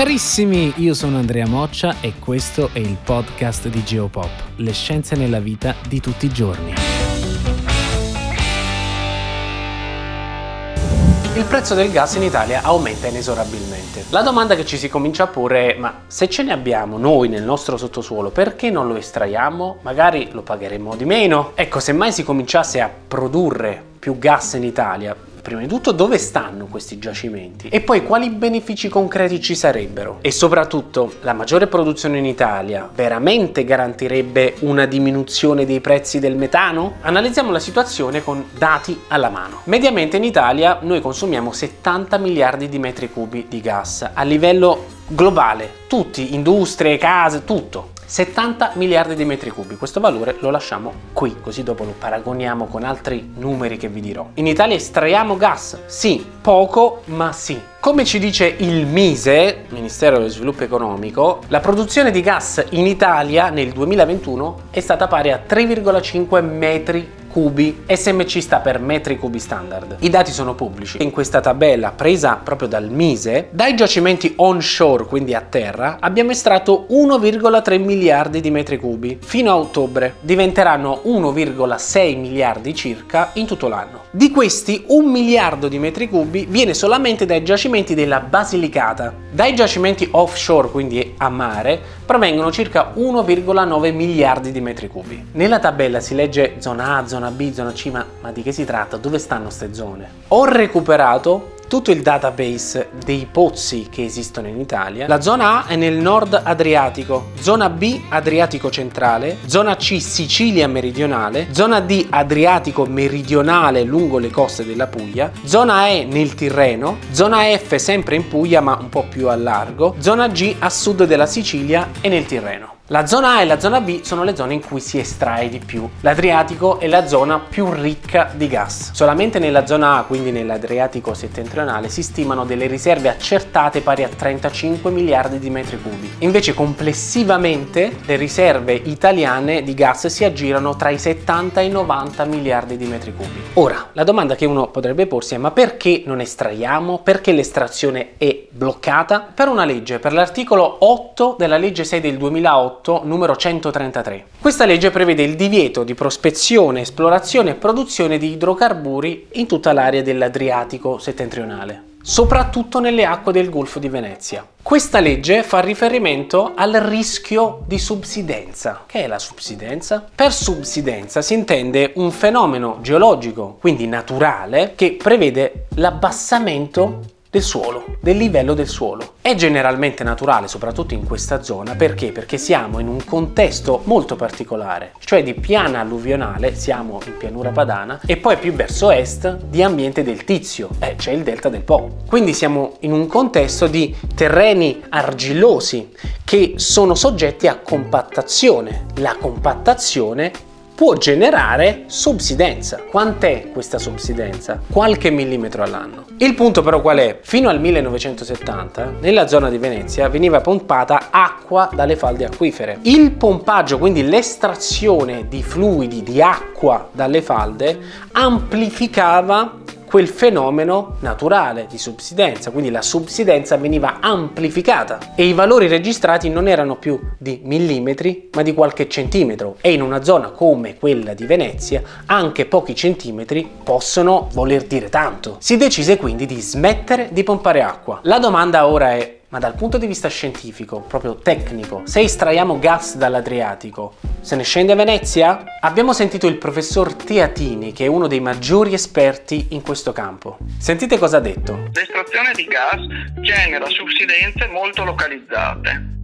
Carissimi, io sono Andrea Moccia e questo è il podcast di Geopop, le scienze nella vita di tutti i giorni. Il prezzo del gas in Italia aumenta inesorabilmente. La domanda che ci si comincia a porre è: ma se ce ne abbiamo noi nel nostro sottosuolo, perché non lo estraiamo? Magari lo pagheremo di meno. Ecco, se mai si cominciasse a produrre più gas in Italia, prima di tutto dove stanno questi giacimenti e poi quali benefici concreti ci sarebbero e soprattutto la maggiore produzione in Italia veramente garantirebbe una diminuzione dei prezzi del metano? Analizziamo la situazione con dati alla mano. Mediamente in Italia noi consumiamo 70 miliardi di metri cubi di gas a livello globale, tutti, industrie, case, tutto. 70 miliardi di metri cubi. Questo valore lo lasciamo qui, così dopo lo paragoniamo con altri numeri che vi dirò. In Italia estraiamo gas? Sì, poco, ma sì. Come ci dice il MISE, Ministero dello Sviluppo Economico, la produzione di gas in Italia nel 2021 è stata pari a 3,5 metri cubi, SMC sta per metri cubi standard. I dati sono pubblici. In questa tabella presa proprio dal Mise, dai giacimenti onshore, quindi a terra, abbiamo estratto 1,3 miliardi di metri cubi. Fino a ottobre diventeranno 1,6 miliardi circa in tutto l'anno. Di questi, un miliardo di metri cubi viene solamente dai giacimenti della Basilicata. Dai giacimenti offshore, quindi a mare, provengono circa 1,9 miliardi di metri cubi. Nella tabella si legge zona A, zona B, zona C, ma, ma di che si tratta? Dove stanno queste zone? Ho recuperato tutto il database dei pozzi che esistono in Italia. La zona A è nel nord Adriatico, zona B Adriatico centrale, zona C Sicilia meridionale, zona D Adriatico meridionale lungo le coste della Puglia, zona E nel Tirreno, zona F sempre in Puglia ma un po' più a largo, zona G a sud della Sicilia e nel Tirreno. La zona A e la zona B sono le zone in cui si estrae di più. L'Adriatico è la zona più ricca di gas. Solamente nella zona A, quindi nell'Adriatico settentrionale, si stimano delle riserve accertate pari a 35 miliardi di metri cubi. Invece complessivamente le riserve italiane di gas si aggirano tra i 70 e i 90 miliardi di metri cubi. Ora, la domanda che uno potrebbe porsi è ma perché non estraiamo? Perché l'estrazione è bloccata? Per una legge, per l'articolo 8 della legge 6 del 2008 2008 numero 133. Questa legge prevede il divieto di prospezione, esplorazione e produzione di idrocarburi in tutta l'area dell'Adriatico settentrionale soprattutto nelle acque del Golfo di Venezia. Questa legge fa riferimento al rischio di subsidenza. Che è la subsidenza? Per subsidenza si intende un fenomeno geologico, quindi naturale, che prevede l'abbassamento del suolo, del livello del suolo. È generalmente naturale, soprattutto in questa zona, perché? Perché siamo in un contesto molto particolare, cioè di piana alluvionale, siamo in pianura padana, e poi più verso est di ambiente del Tizio, eh, c'è il delta del Po. Quindi siamo in un contesto di terreni argillosi che sono soggetti a compattazione. La compattazione può generare subsidenza. Quant'è questa subsidenza? Qualche millimetro all'anno. Il punto però qual è? Fino al 1970 nella zona di Venezia veniva pompata acqua dalle falde acquifere. Il pompaggio, quindi l'estrazione di fluidi, di acqua dalle falde, amplificava quel fenomeno naturale di subsidenza, quindi la subsidenza veniva amplificata e i valori registrati non erano più di millimetri ma di qualche centimetro e in una zona come quella di Venezia anche pochi centimetri possono voler dire tanto. Si decise quindi di smettere di pompare acqua. La domanda ora è ma dal punto di vista scientifico, proprio tecnico, se estraiamo gas dall'Adriatico, se ne scende Venezia? Abbiamo sentito il professor Teatini, che è uno dei maggiori esperti in questo campo. Sentite cosa ha detto. L'estrazione di gas genera subsidenze molto localizzate.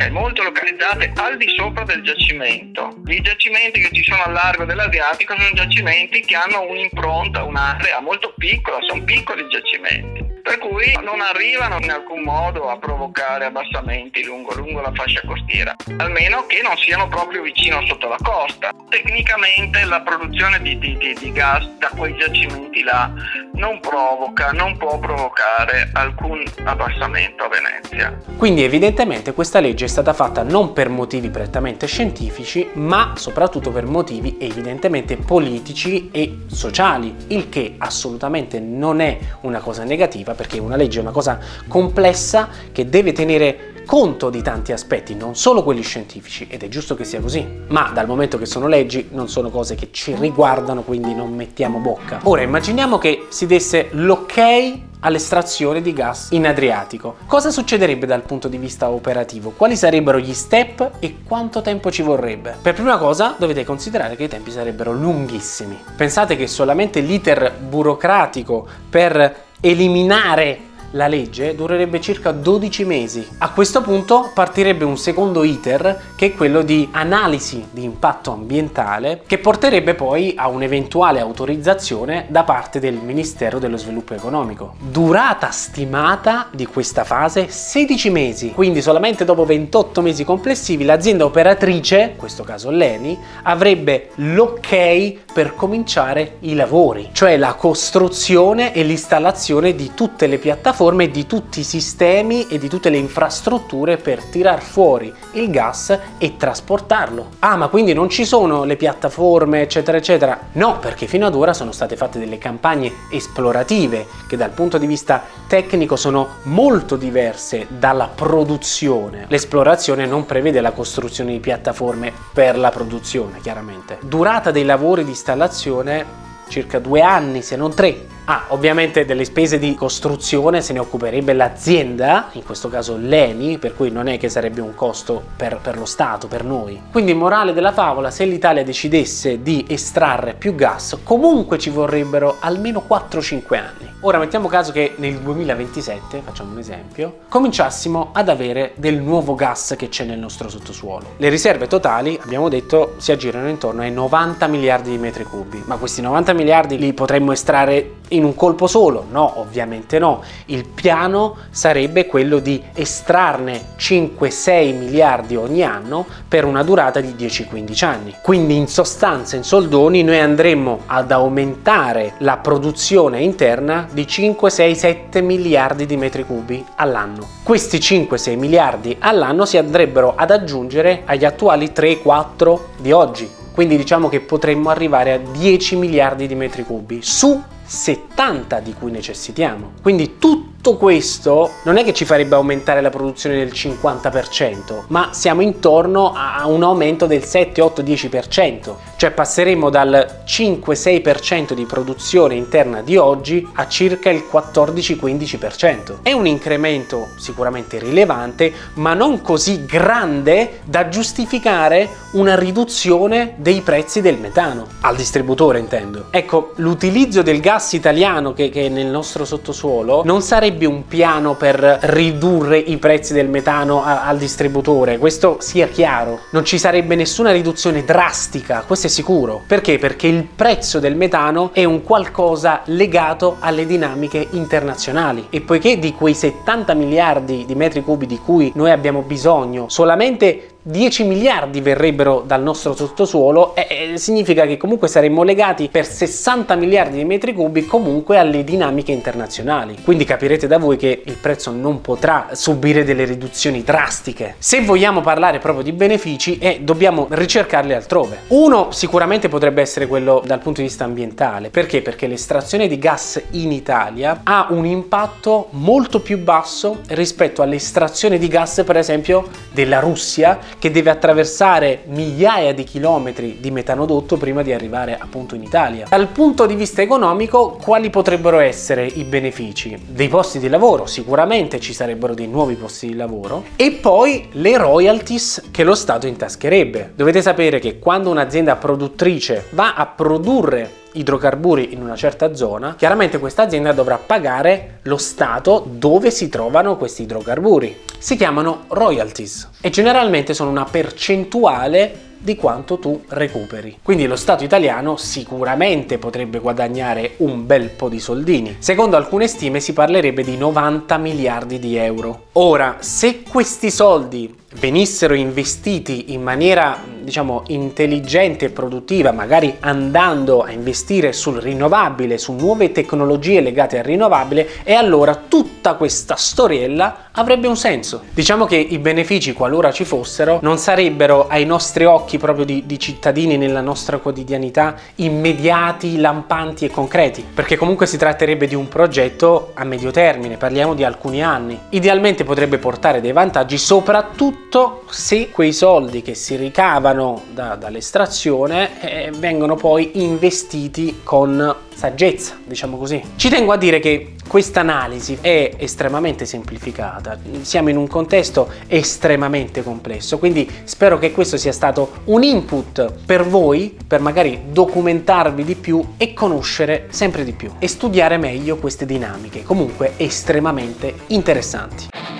Ok, ok, molto localizzate al di sopra del giacimento. I giacimenti che ci sono al largo dell'Adriatico sono giacimenti che hanno un'impronta, un'area molto piccola, sono piccoli giacimenti per cui non arrivano in alcun modo a provocare abbassamenti lungo, lungo, la fascia costiera, almeno che non siano proprio vicino sotto la costa. Tecnicamente la produzione di, di, di, di gas da quei giacimenti là non provoca, non può provocare alcun abbassamento a Venezia. Quindi evidentemente questa legge è stata fatta non per motivi prettamente scientifici, ma soprattutto per motivi evidentemente politici e sociali, il che assolutamente non è una cosa negativa perché una legge è una cosa complessa che deve tenere conto di tanti aspetti, non solo quelli scientifici, ed è giusto che sia così, ma dal momento che sono leggi non sono cose che ci riguardano, quindi non mettiamo bocca. Ora immaginiamo che si desse l'ok all'estrazione di gas in Adriatico. Cosa succederebbe dal punto di vista operativo? Quali sarebbero gli step e quanto tempo ci vorrebbe? Per prima cosa dovete considerare che i tempi sarebbero lunghissimi. Pensate che solamente l'iter burocratico per eliminare la legge durerebbe circa 12 mesi. A questo punto partirebbe un secondo iter che è quello di analisi di impatto ambientale che porterebbe poi a un'eventuale autorizzazione da parte del Ministero dello Sviluppo Economico. Durata stimata di questa fase 16 mesi, quindi solamente dopo 28 mesi complessivi l'azienda operatrice, in questo caso l'ENI, avrebbe l'ok per cominciare i lavori, cioè la costruzione e l'installazione di tutte le piattaforme piattaforme di tutti i sistemi e di tutte le infrastrutture per tirar fuori il gas e trasportarlo. Ah, ma quindi non ci sono le piattaforme, eccetera, eccetera? No, perché fino ad ora sono state fatte delle campagne esplorative che dal punto di vista tecnico sono molto diverse dalla produzione. L'esplorazione non prevede la costruzione di piattaforme per la produzione, chiaramente. Durata dei lavori di installazione circa due anni, se non tre. Ah, ovviamente delle spese di costruzione se ne occuperebbe l'azienda, in questo caso l'ENI, per cui non è che sarebbe un costo per, per, lo Stato, per noi. Quindi morale della favola, se l'Italia decidesse di estrarre più gas, comunque ci vorrebbero almeno 4-5 anni. Ora mettiamo caso che nel 2027, facciamo un esempio, cominciassimo ad avere del nuovo gas che c'è nel nostro sottosuolo. Le riserve totali, abbiamo detto, si aggirano intorno ai 90 miliardi di metri cubi, ma questi 90 miliardi li potremmo estrarre in un colpo solo? No, ovviamente no. Il piano sarebbe quello di estrarne 5-6 miliardi ogni anno per una durata di 10-15 anni. Quindi in sostanza, in soldoni, noi andremmo ad aumentare la produzione interna di 5-6-7 miliardi di metri cubi all'anno. Questi 5-6 miliardi all'anno si andrebbero ad aggiungere agli attuali 3-4 di oggi. Quindi diciamo che potremmo arrivare a 10 miliardi di metri cubi su 70 di cui necessitiamo. Quindi tutto questo non è che ci farebbe aumentare la produzione del 50%, ma siamo intorno a un aumento del 7, 8, 10%. Cioè passeremo dal 5-6% di produzione interna di oggi a circa il 14-15%. È un incremento sicuramente rilevante, ma non così grande da giustificare una riduzione dei prezzi del metano, al distributore intendo. Ecco, l'utilizzo del gas italiano che, che è nel nostro sottosuolo non sarebbe un piano per ridurre i prezzi del metano a, al distributore, questo sia chiaro. Non ci sarebbe nessuna riduzione drastica, questo è sicuro. Perché? Perché il prezzo del metano è un qualcosa legato alle dinamiche internazionali e poiché di quei 70 miliardi di metri cubi di cui noi abbiamo bisogno, solamente 10 miliardi verrebbero dal nostro sottosuolo e, significa che comunque saremmo legati per 60 miliardi di metri cubi comunque alle dinamiche internazionali. Quindi capirete da voi che il prezzo non potrà subire delle riduzioni drastiche. Se vogliamo parlare proprio di benefici, eh, dobbiamo ricercarli altrove. Uno sicuramente potrebbe essere quello dal punto di vista ambientale. Perché? Perché l'estrazione di gas in Italia ha un impatto molto più basso rispetto all'estrazione di gas, per esempio, della Russia che deve attraversare migliaia di chilometri di metanodotto prima di arrivare appunto in Italia. Dal punto di vista economico, quali potrebbero essere i benefici? Dei posti di lavoro, sicuramente ci sarebbero dei nuovi posti di lavoro e poi le royalties che lo Stato intascherebbe. Dovete sapere che quando un'azienda produttrice va a produrre idrocarburi in una certa zona, chiaramente questa azienda dovrà pagare lo Stato dove si trovano questi idrocarburi. Si chiamano royalties e generalmente sono una percentuale di quanto tu recuperi. Quindi lo Stato italiano sicuramente potrebbe guadagnare un bel po' di soldini. Secondo alcune stime si parlerebbe di 90 miliardi di euro. Ora, se questi soldi venissero investiti in maniera diciamo intelligente e produttiva, magari andando a investire sul rinnovabile, su nuove tecnologie legate al rinnovabile, e allora tutta questa storiella avrebbe un senso. Diciamo che i benefici, qualora ci fossero, non sarebbero ai nostri occhi proprio di, di cittadini nella nostra quotidianità immediati, lampanti e concreti, perché comunque si tratterebbe di un progetto a medio termine, parliamo di alcuni anni. Idealmente potrebbe portare dei vantaggi, soprattutto se quei soldi che si ricavano da, dall'estrazione eh, vengono poi investiti con saggezza, diciamo così. Ci tengo a dire che questa analisi è estremamente semplificata, siamo in un contesto estremamente complesso, quindi spero che questo sia stato un input per voi per magari documentarvi di più e conoscere sempre di più e studiare meglio queste dinamiche, comunque estremamente interessanti.